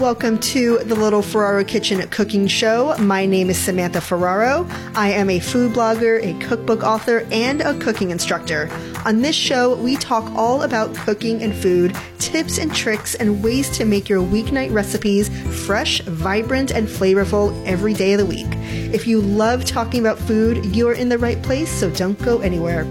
Welcome to the Little Ferraro Kitchen Cooking Show. My name is Samantha Ferraro. I am a food blogger, a cookbook author, and a cooking instructor. On this show, we talk all about cooking and food, tips and tricks, and ways to make your weeknight recipes fresh, vibrant, and flavorful every day of the week. If you love talking about food, you're in the right place, so don't go anywhere.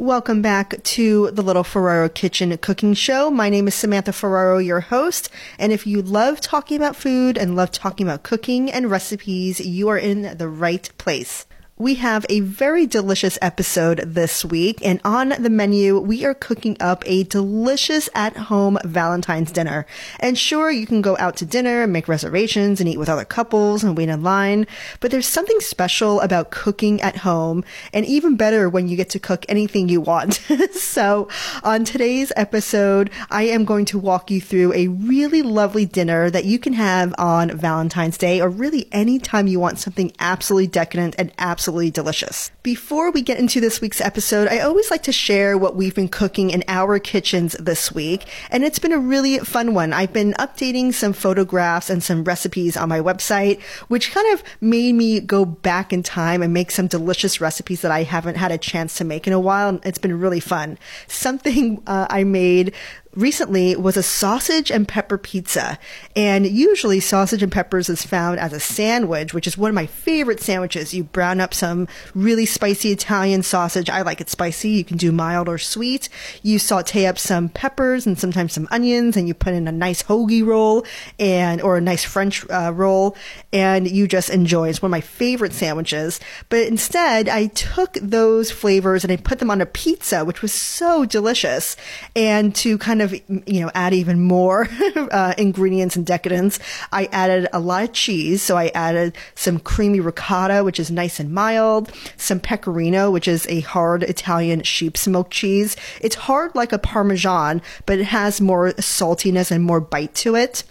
Welcome back to the Little Ferraro Kitchen Cooking Show. My name is Samantha Ferraro, your host. And if you love talking about food and love talking about cooking and recipes, you are in the right place we have a very delicious episode this week. And on the menu, we are cooking up a delicious at home Valentine's dinner. And sure, you can go out to dinner and make reservations and eat with other couples and wait in line. But there's something special about cooking at home and even better when you get to cook anything you want. so on today's episode, I am going to walk you through a really lovely dinner that you can have on Valentine's Day or really anytime you want something absolutely decadent and absolutely absolutely delicious. Before we get into this week's episode, I always like to share what we've been cooking in our kitchens this week, and it's been a really fun one. I've been updating some photographs and some recipes on my website, which kind of made me go back in time and make some delicious recipes that I haven't had a chance to make in a while. It's been really fun. Something uh, I made recently was a sausage and pepper pizza. And usually sausage and peppers is found as a sandwich, which is one of my favorite sandwiches. You brown up some really spicy Italian sausage. I like it spicy. You can do mild or sweet. You saute up some peppers and sometimes some onions and you put in a nice hoagie roll and, or a nice French uh, roll and you just enjoy. It's one of my favorite sandwiches. But instead, I took those flavors and I put them on a pizza, which was so delicious. And to kind kind of, you know, add even more uh, ingredients and decadence, I added a lot of cheese. So I added some creamy ricotta, which is nice and mild, some pecorino, which is a hard Italian sheep's milk cheese. It's hard like a Parmesan, but it has more saltiness and more bite to it.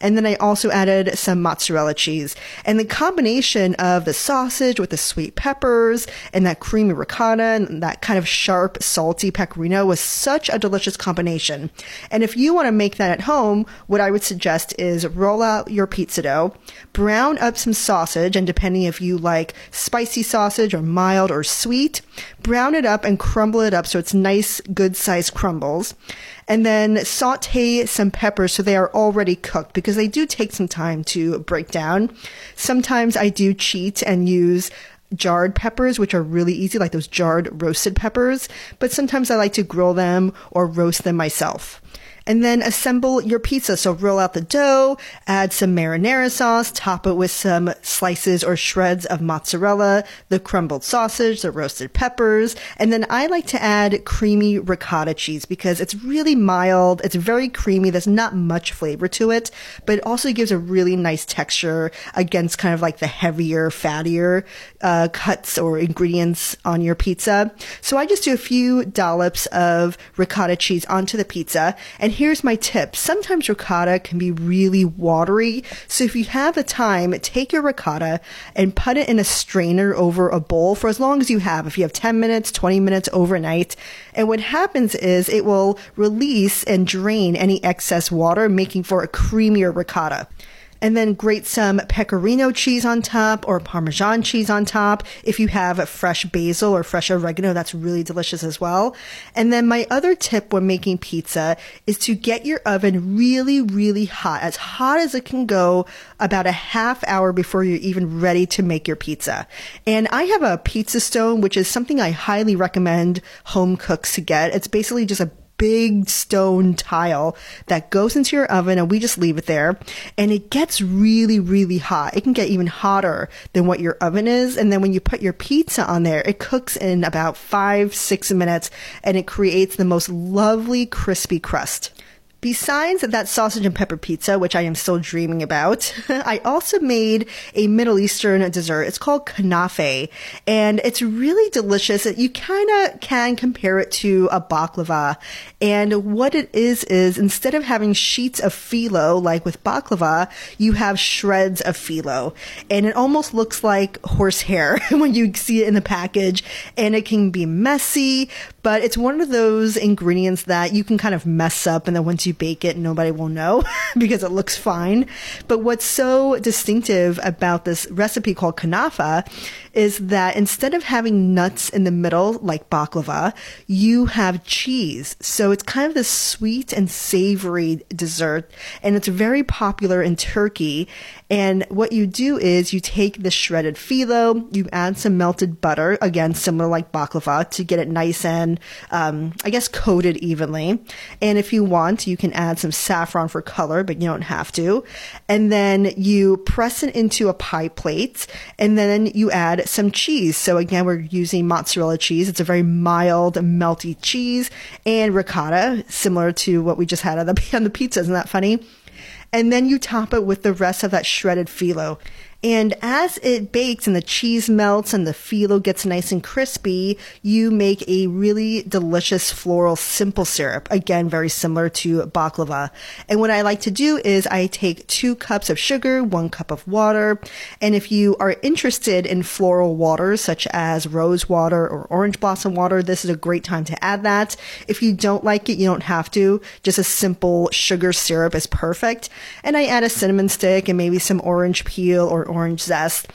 And then I also added some mozzarella cheese. And the combination of the sausage with the sweet peppers and that creamy ricotta and that kind of sharp, salty pecorino was such a delicious combination. And if you want to make that at home, what I would suggest is roll out your pizza dough, brown up some sausage, and depending if you like spicy sausage or mild or sweet, brown it up and crumble it up so it's nice, good sized crumbles. And then saute some peppers so they are already cooked because they do take some time to break down. Sometimes I do cheat and use jarred peppers, which are really easy, like those jarred roasted peppers, but sometimes I like to grill them or roast them myself and then assemble your pizza. So roll out the dough, add some marinara sauce, top it with some slices or shreds of mozzarella, the crumbled sausage, the roasted peppers, and then I like to add creamy ricotta cheese because it's really mild. It's very creamy. There's not much flavor to it, but it also gives a really nice texture against kind of like the heavier, fattier uh, cuts or ingredients on your pizza. So I just do a few dollops of ricotta cheese onto the pizza and here's my tip. Sometimes ricotta can be really watery. So if you have the time, take your ricotta and put it in a strainer over a bowl for as long as you have. If you have 10 minutes, 20 minutes overnight. And what happens is it will release and drain any excess water, making for a creamier ricotta and then grate some pecorino cheese on top or parmesan cheese on top. If you have fresh basil or fresh oregano, that's really delicious as well. And then my other tip when making pizza is to get your oven really, really hot, as hot as it can go about a half hour before you're even ready to make your pizza. And I have a pizza stone, which is something I highly recommend home cooks to get. It's basically just a big stone tile that goes into your oven and we just leave it there. And it gets really really hot. It can get even hotter than what your oven is. And then when you put your pizza on there it cooks in about five six minutes and it creates the most lovely crispy crust Besides that sausage and pepper pizza, which I am still dreaming about, I also made a Middle Eastern dessert. It's called kanafe, and it's really delicious. You kind of can compare it to a baklava. And what it is, is instead of having sheets of phyllo, like with baklava, you have shreds of phyllo. And it almost looks like horsehair when you see it in the package. And it can be messy, but it's one of those ingredients that you can kind of mess up and then once you bake it, nobody will know because it looks fine. But what's so distinctive about this recipe called kanafa is that instead of having nuts in the middle like baklava, you have cheese. So it's kind of this sweet and savory dessert and it's very popular in Turkey. And what you do is you take the shredded phyllo, you add some melted butter, again, similar like baklava to get it nice and, um, I guess coated evenly. And if you want, you can add some saffron for color, but you don't have to. And then you press it into a pie plate and then you add some cheese. So again, we're using mozzarella cheese. It's a very mild, melty cheese and ricotta, similar to what we just had on the, on the pizza. Isn't that funny? And then you top it with the rest of that shredded phyllo. And as it bakes and the cheese melts and the phyllo gets nice and crispy, you make a really delicious floral simple syrup. Again, very similar to baklava. And what I like to do is I take two cups of sugar, one cup of water. And if you are interested in floral waters such as rose water or orange blossom water, this is a great time to add that. If you don't like it, you don't have to. Just a simple sugar syrup is perfect. And I add a cinnamon stick and maybe some orange peel or orange zest.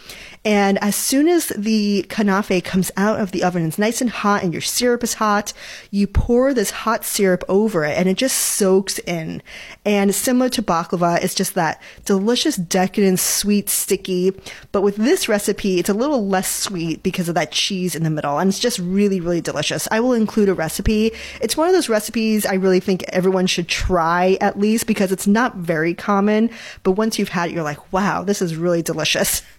And as soon as the kanafe comes out of the oven, it's nice and hot and your syrup is hot, you pour this hot syrup over it and it just soaks in. And similar to baklava, it's just that delicious, decadent, sweet, sticky. But with this recipe, it's a little less sweet because of that cheese in the middle. And it's just really, really delicious. I will include a recipe. It's one of those recipes I really think everyone should try at least because it's not very common. But once you've had it, you're like, wow, this is really delicious.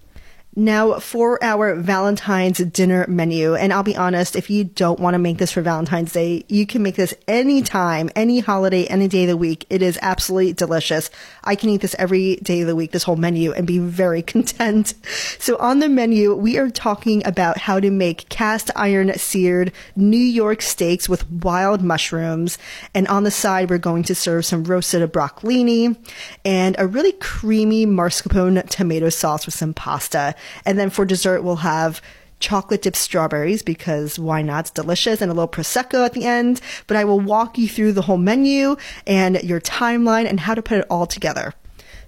Now, for our Valentine's dinner menu, and I'll be honest, if you don't want to make this for Valentine's Day, you can make this anytime, any holiday, any day of the week. It is absolutely delicious. I can eat this every day of the week, this whole menu, and be very content. So on the menu, we are talking about how to make cast iron seared New York steaks with wild mushrooms. And on the side, we're going to serve some roasted broccolini and a really creamy mascarpone tomato sauce with some pasta. And then for dessert, we'll have chocolate dipped strawberries because why not? It's delicious and a little prosecco at the end. But I will walk you through the whole menu and your timeline and how to put it all together.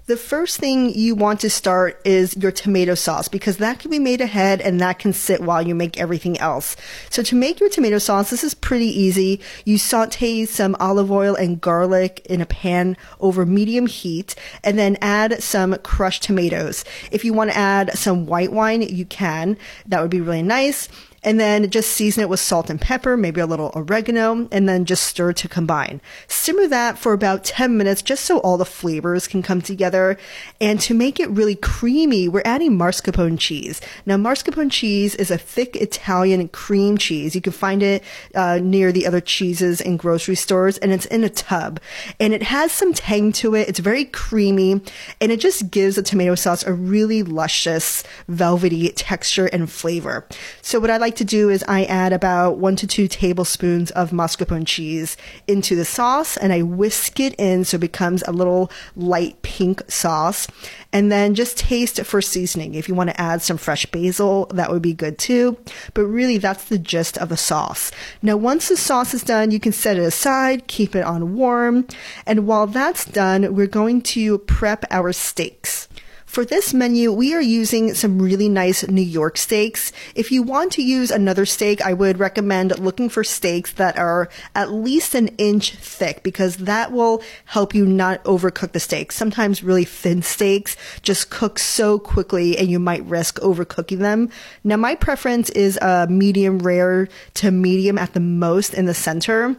The first thing you want to start is your tomato sauce because that can be made ahead and that can sit while you make everything else. So to make your tomato sauce, this is pretty easy. You saute some olive oil and garlic in a pan over medium heat and then add some crushed tomatoes. If you want to add some white wine, you can. That would be really nice and then just season it with salt and pepper, maybe a little oregano, and then just stir to combine. Simmer that for about 10 minutes just so all the flavors can come together. And to make it really creamy, we're adding mascarpone cheese. Now, mascarpone cheese is a thick Italian cream cheese. You can find it uh, near the other cheeses in grocery stores, and it's in a tub. And it has some tang to it. It's very creamy, and it just gives the tomato sauce a really luscious, velvety texture and flavor. So what I like to do is I add about one to two tablespoons of mascarpone cheese into the sauce and I whisk it in so it becomes a little light pink sauce. And then just taste it for seasoning. If you want to add some fresh basil, that would be good too. But really, that's the gist of the sauce. Now, once the sauce is done, you can set it aside, keep it on warm. And while that's done, we're going to prep our steaks. For this menu, we are using some really nice New York steaks. If you want to use another steak, I would recommend looking for steaks that are at least an inch thick because that will help you not overcook the steak. Sometimes really thin steaks just cook so quickly and you might risk overcooking them. Now, my preference is a medium rare to medium at the most in the center.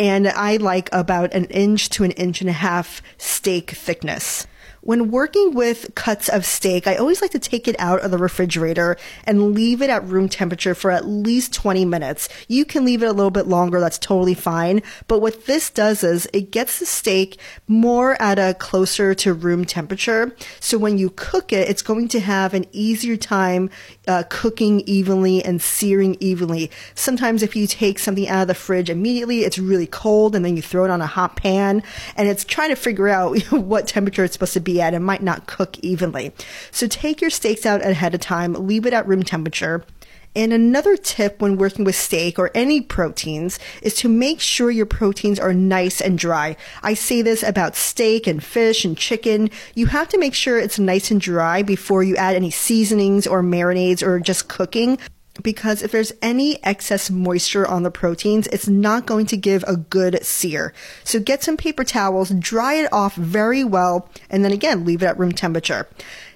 And I like about an inch to an inch and a half steak thickness. When working with cuts of steak, I always like to take it out of the refrigerator and leave it at room temperature for at least 20 minutes. You can leave it a little bit longer, that's totally fine. But what this does is it gets the steak more at a closer to room temperature. So when you cook it, it's going to have an easier time uh, cooking evenly and searing evenly. Sometimes if you take something out of the fridge immediately, it's really cold and then you throw it on a hot pan and it's trying to figure out what temperature it's supposed to be at and might not cook evenly. So take your steaks out ahead of time, leave it at room temperature. And another tip when working with steak or any proteins is to make sure your proteins are nice and dry. I say this about steak and fish and chicken. You have to make sure it's nice and dry before you add any seasonings or marinades or just cooking because if there's any excess moisture on the proteins, it's not going to give a good sear. So get some paper towels, dry it off very well, and then again, leave it at room temperature.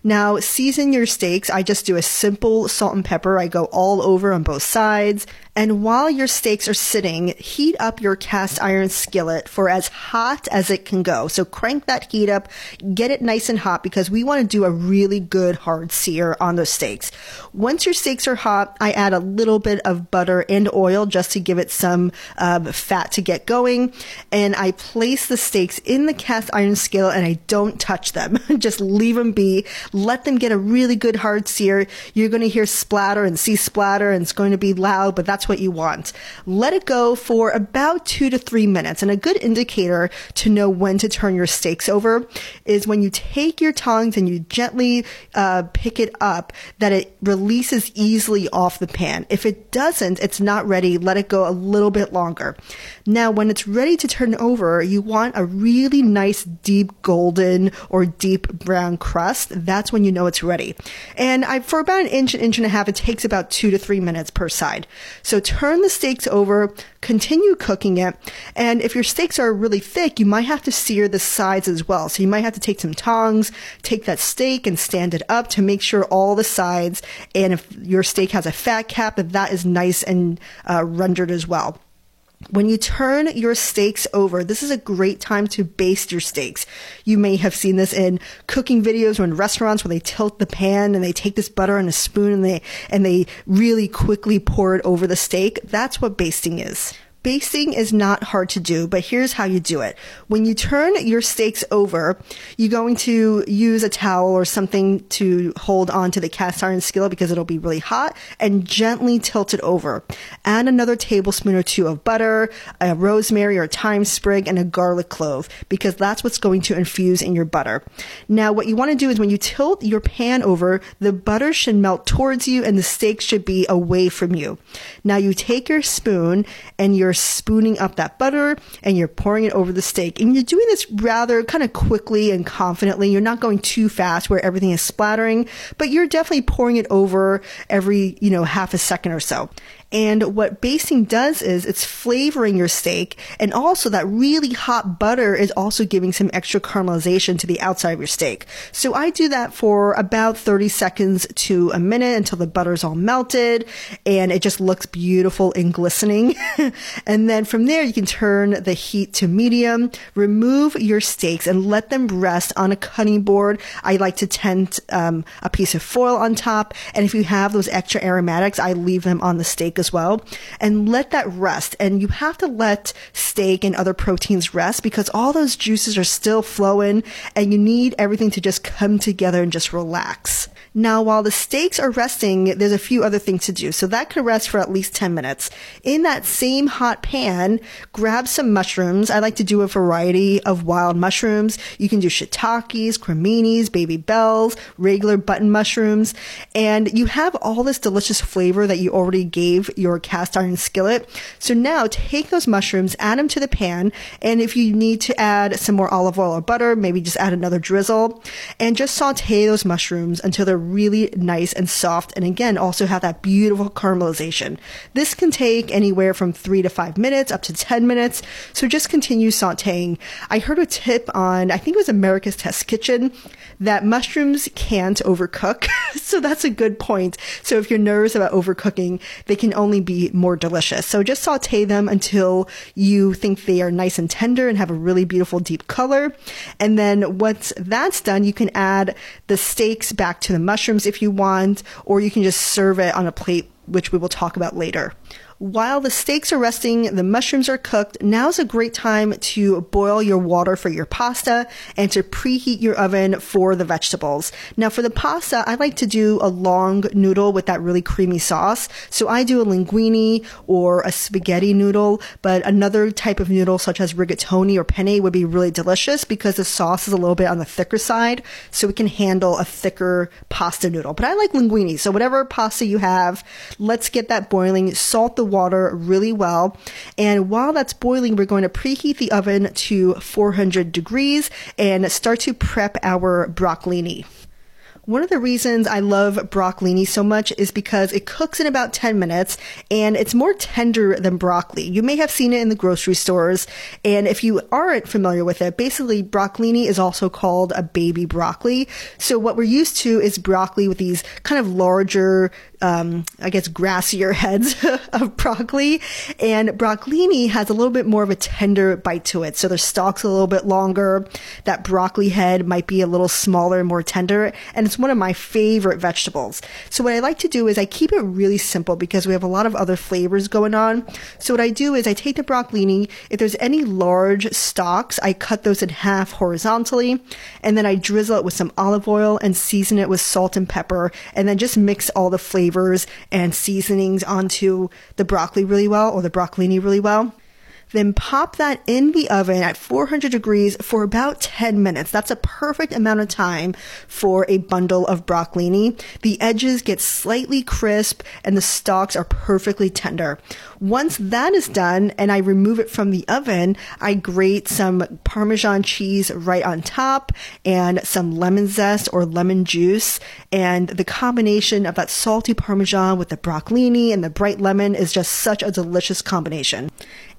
Now, season your steaks. I just do a simple salt and pepper. I go all over on both sides. And while your steaks are sitting, heat up your cast iron skillet for as hot as it can go. So crank that heat up, get it nice and hot because we want to do a really good hard sear on those steaks. Once your steaks are hot, I add a little bit of butter and oil just to give it some um, fat to get going. And I place the steaks in the cast iron skillet and I don't touch them. just leave them be. Let them get a really good hard sear. You're going to hear splatter and see splatter and it's going to be loud, but that's that's what you want. Let it go for about two to three minutes. And a good indicator to know when to turn your steaks over is when you take your tongs and you gently uh, pick it up, that it releases easily off the pan. If it doesn't, it's not ready. Let it go a little bit longer. Now, when it's ready to turn over, you want a really nice deep golden or deep brown crust. That's when you know it's ready. And I, for about an inch, an inch and a half, it takes about two to three minutes per side. So turn the steaks over, continue cooking it. And if your steaks are really thick, you might have to sear the sides as well. So you might have to take some tongs, take that steak and stand it up to make sure all the sides and if your steak has a fat cap, that that is nice and uh, rendered as well. When you turn your steaks over, this is a great time to baste your steaks. You may have seen this in cooking videos or in restaurants where they tilt the pan and they take this butter and a spoon and they, and they really quickly pour it over the steak. That's what basting is. Basting is not hard to do, but here's how you do it. When you turn your steaks over, you're going to use a towel or something to hold onto the cast iron skillet because it'll be really hot and gently tilt it over. Add another tablespoon or two of butter, a rosemary or thyme sprig, and a garlic clove because that's what's going to infuse in your butter. Now, what you want to do is when you tilt your pan over, the butter should melt towards you and the steak should be away from you. Now you take your spoon and you're spooning up that butter and you're pouring it over the steak. And you're doing this rather kind of quickly and confidently. You're not going too fast where everything is splattering, but you're definitely pouring it over every, you know, half a second or so. And what basting does is it's flavoring your steak. And also that really hot butter is also giving some extra caramelization to the outside of your steak. So I do that for about 30 seconds to a minute until the butter's all melted and it just looks beautiful and glistening. and then from there, you can turn the heat to medium, remove your steaks and let them rest on a cutting board. I like to tent um, a piece of foil on top. And if you have those extra aromatics, I leave them on the steak as well and let that rest. And you have to let steak and other proteins rest because all those juices are still flowing and you need everything to just come together and just relax. Now, while the steaks are resting, there's a few other things to do. So that could rest for at least 10 minutes. In that same hot pan, grab some mushrooms. I like to do a variety of wild mushrooms. You can do shiitakes, creminis, baby bells, regular button mushrooms. And you have all this delicious flavor that you already gave your cast iron skillet. So now take those mushrooms, add them to the pan. And if you need to add some more olive oil or butter, maybe just add another drizzle and just saute those mushrooms until they're really nice and soft. And again, also have that beautiful caramelization. This can take anywhere from three to five minutes up to 10 minutes. So just continue sauteing. I heard a tip on, I think it was America's Test Kitchen that mushrooms can't overcook. so that's a good point. So if you're nervous about overcooking, they can only be more delicious. So just saute them until you think they are nice and tender and have a really beautiful deep color. And then once that's done, you can add the steaks back to the mushrooms if you want, or you can just serve it on a plate, which we will talk about later. While the steaks are resting, the mushrooms are cooked, now's a great time to boil your water for your pasta and to preheat your oven for the vegetables. Now for the pasta, I like to do a long noodle with that really creamy sauce. So I do a linguine or a spaghetti noodle, but another type of noodle such as rigatoni or penne would be really delicious because the sauce is a little bit on the thicker side. So we can handle a thicker pasta noodle. But I like linguine. So whatever pasta you have, let's get that boiling. Salt the water really well. And while that's boiling, we're going to preheat the oven to 400 degrees and start to prep our broccolini. One of the reasons I love broccolini so much is because it cooks in about 10 minutes and it's more tender than broccoli. You may have seen it in the grocery stores. And if you aren't familiar with it, basically broccolini is also called a baby broccoli. So what we're used to is broccoli with these kind of larger, um, I guess, grassier heads of broccoli. And broccolini has a little bit more of a tender bite to it. So the stalk's a little bit longer. That broccoli head might be a little smaller, and more tender. And it's one of my favorite vegetables. So what I like to do is I keep it really simple because we have a lot of other flavors going on. So what I do is I take the broccolini. If there's any large stalks, I cut those in half horizontally. And then I drizzle it with some olive oil and season it with salt and pepper. And then just mix all the flavors flavors and seasonings onto the broccoli really well or the broccolini really well. Then pop that in the oven at 400 degrees for about 10 minutes. That's a perfect amount of time for a bundle of broccolini. The edges get slightly crisp and the stalks are perfectly tender. Once that is done and I remove it from the oven, I grate some Parmesan cheese right on top and some lemon zest or lemon juice. And the combination of that salty Parmesan with the broccolini and the bright lemon is just such a delicious combination.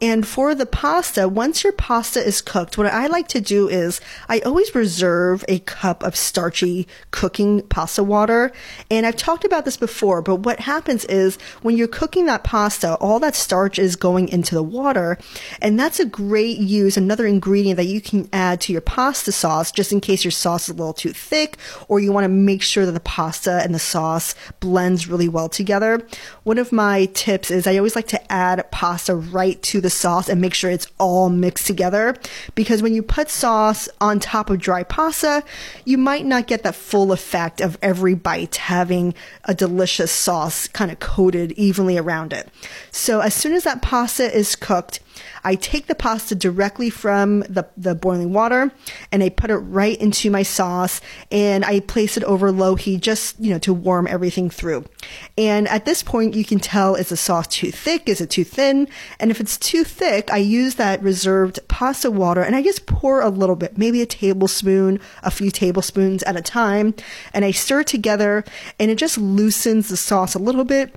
And for the pasta, once your pasta is cooked, what I like to do is I always reserve a cup of starchy cooking pasta water. And I've talked about this before, but what happens is when you're cooking that pasta, all that starch is going into the water. And that's a great use, another ingredient that you can add to your pasta sauce just in case your sauce is a little too thick or you want to make sure that the pasta and the sauce blends really well together. One of my tips is I always like to add pasta right to the sauce and make sure it's all mixed together. Because when you put sauce on top of dry pasta, you might not get that full effect of every bite having a delicious sauce kind of coated evenly around it. So as soon as that pasta is cooked, I take the pasta directly from the, the boiling water and I put it right into my sauce and I place it over low heat just, you know, to warm everything through. And at this point, you can tell is the sauce too thick? Is it too thin? And if it's too thick, I use that reserved pasta water and I just pour a little bit, maybe a tablespoon, a few tablespoons at a time, and I stir together and it just loosens the sauce a little bit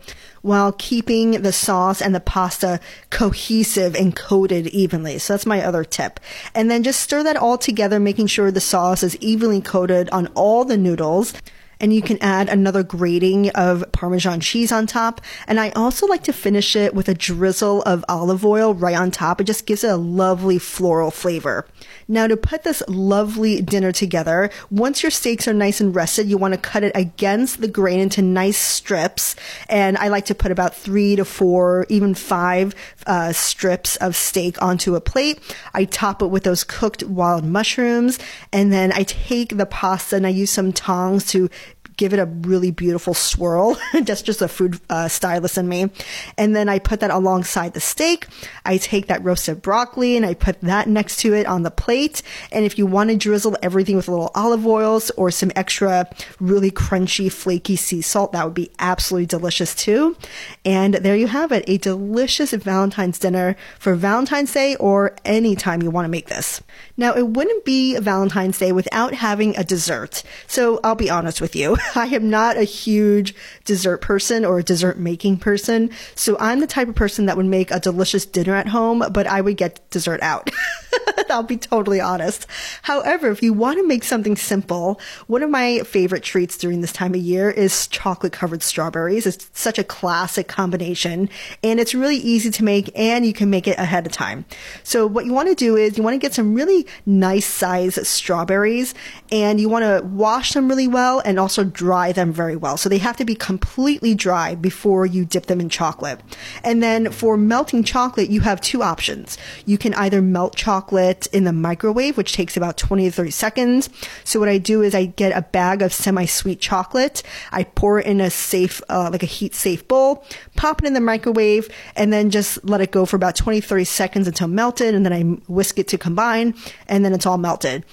while keeping the sauce and the pasta cohesive and coated evenly. So that's my other tip. And then just stir that all together, making sure the sauce is evenly coated on all the noodles and you can add another grating of Parmesan cheese on top. And I also like to finish it with a drizzle of olive oil right on top. It just gives it a lovely floral flavor. Now to put this lovely dinner together, once your steaks are nice and rested, you want to cut it against the grain into nice strips. And I like to put about three to four, even five uh, strips of steak onto a plate. I top it with those cooked wild mushrooms. And then I take the pasta and I use some tongs to give it a really beautiful swirl. That's just a food uh, stylist in me. And then I put that alongside the steak. I take that roasted broccoli and I put that next to it on the plate. And if you want to drizzle everything with a little olive oils or some extra really crunchy, flaky sea salt, that would be absolutely delicious too. And there you have it. A delicious Valentine's dinner for Valentine's Day or any time you want to make this. Now, it wouldn't be Valentine's Day without having a dessert. So I'll be honest with you. I am not a huge dessert person or a dessert making person. So I'm the type of person that would make a delicious dinner at home, but I would get dessert out. I'll be totally honest. However, if you want to make something simple, one of my favorite treats during this time of year is chocolate covered strawberries. It's such a classic combination and it's really easy to make and you can make it ahead of time. So what you want to do is you want to get some really nice size strawberries and you want to wash them really well and also dry them very well. So they have to be completely dry before you dip them in chocolate. And then for melting chocolate, you have two options. You can either melt chocolate in the microwave, which takes about 20 to 30 seconds. So what I do is I get a bag of semi-sweet chocolate. I pour it in a safe, uh, like a heat safe bowl, pop it in the microwave, and then just let it go for about 20, 30 seconds until melted. And then I whisk it to combine and then it's all melted.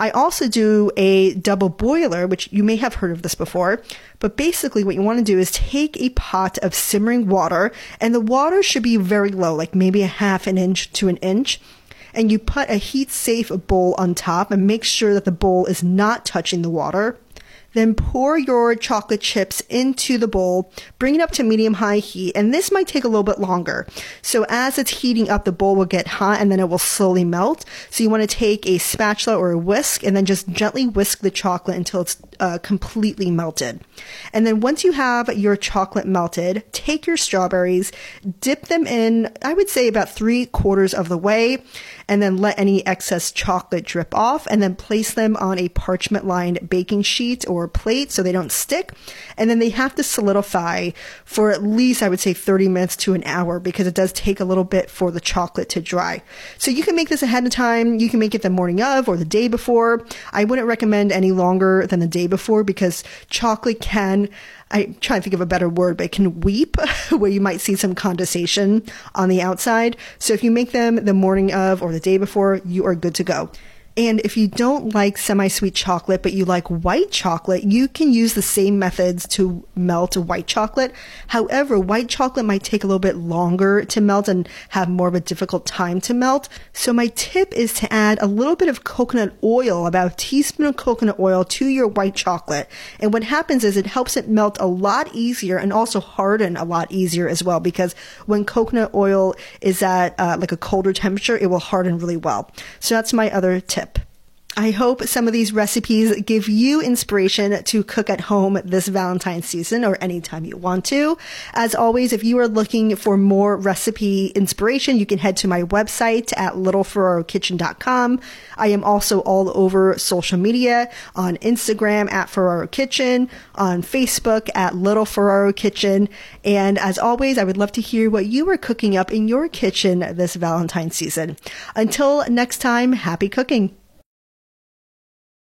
I also do a double boiler, which you may have heard of this before. But basically, what you want to do is take a pot of simmering water, and the water should be very low, like maybe a half an inch to an inch. And you put a heat safe bowl on top and make sure that the bowl is not touching the water. Then pour your chocolate chips into the bowl, bring it up to medium high heat, and this might take a little bit longer. So as it's heating up, the bowl will get hot and then it will slowly melt. So you want to take a spatula or a whisk and then just gently whisk the chocolate until it's uh, completely melted. And then once you have your chocolate melted, take your strawberries, dip them in, I would say about three quarters of the way, and then let any excess chocolate drip off, and then place them on a parchment lined baking sheet plate so they don't stick. And then they have to solidify for at least, I would say, 30 minutes to an hour because it does take a little bit for the chocolate to dry. So you can make this ahead of time. You can make it the morning of or the day before. I wouldn't recommend any longer than the day before because chocolate can I'm trying to think of a better word, but it can weep where you might see some condensation on the outside. So if you make them the morning of or the day before, you are good to go. And if you don't like semi sweet chocolate, but you like white chocolate, you can use the same methods to melt white chocolate. However, white chocolate might take a little bit longer to melt and have more of a difficult time to melt. So my tip is to add a little bit of coconut oil, about a teaspoon of coconut oil to your white chocolate. And what happens is it helps it melt a lot easier and also harden a lot easier as well because when coconut oil is at uh, like a colder temperature, it will harden really well. So that's my other tip. I hope some of these recipes give you inspiration to cook at home this Valentine's season or anytime you want to. As always, if you are looking for more recipe inspiration, you can head to my website at littleferrarokitchen.com. I am also all over social media on Instagram at Ferraro Kitchen, on Facebook at Little Ferraro Kitchen. And as always, I would love to hear what you are cooking up in your kitchen this Valentine's season. Until next time, happy cooking.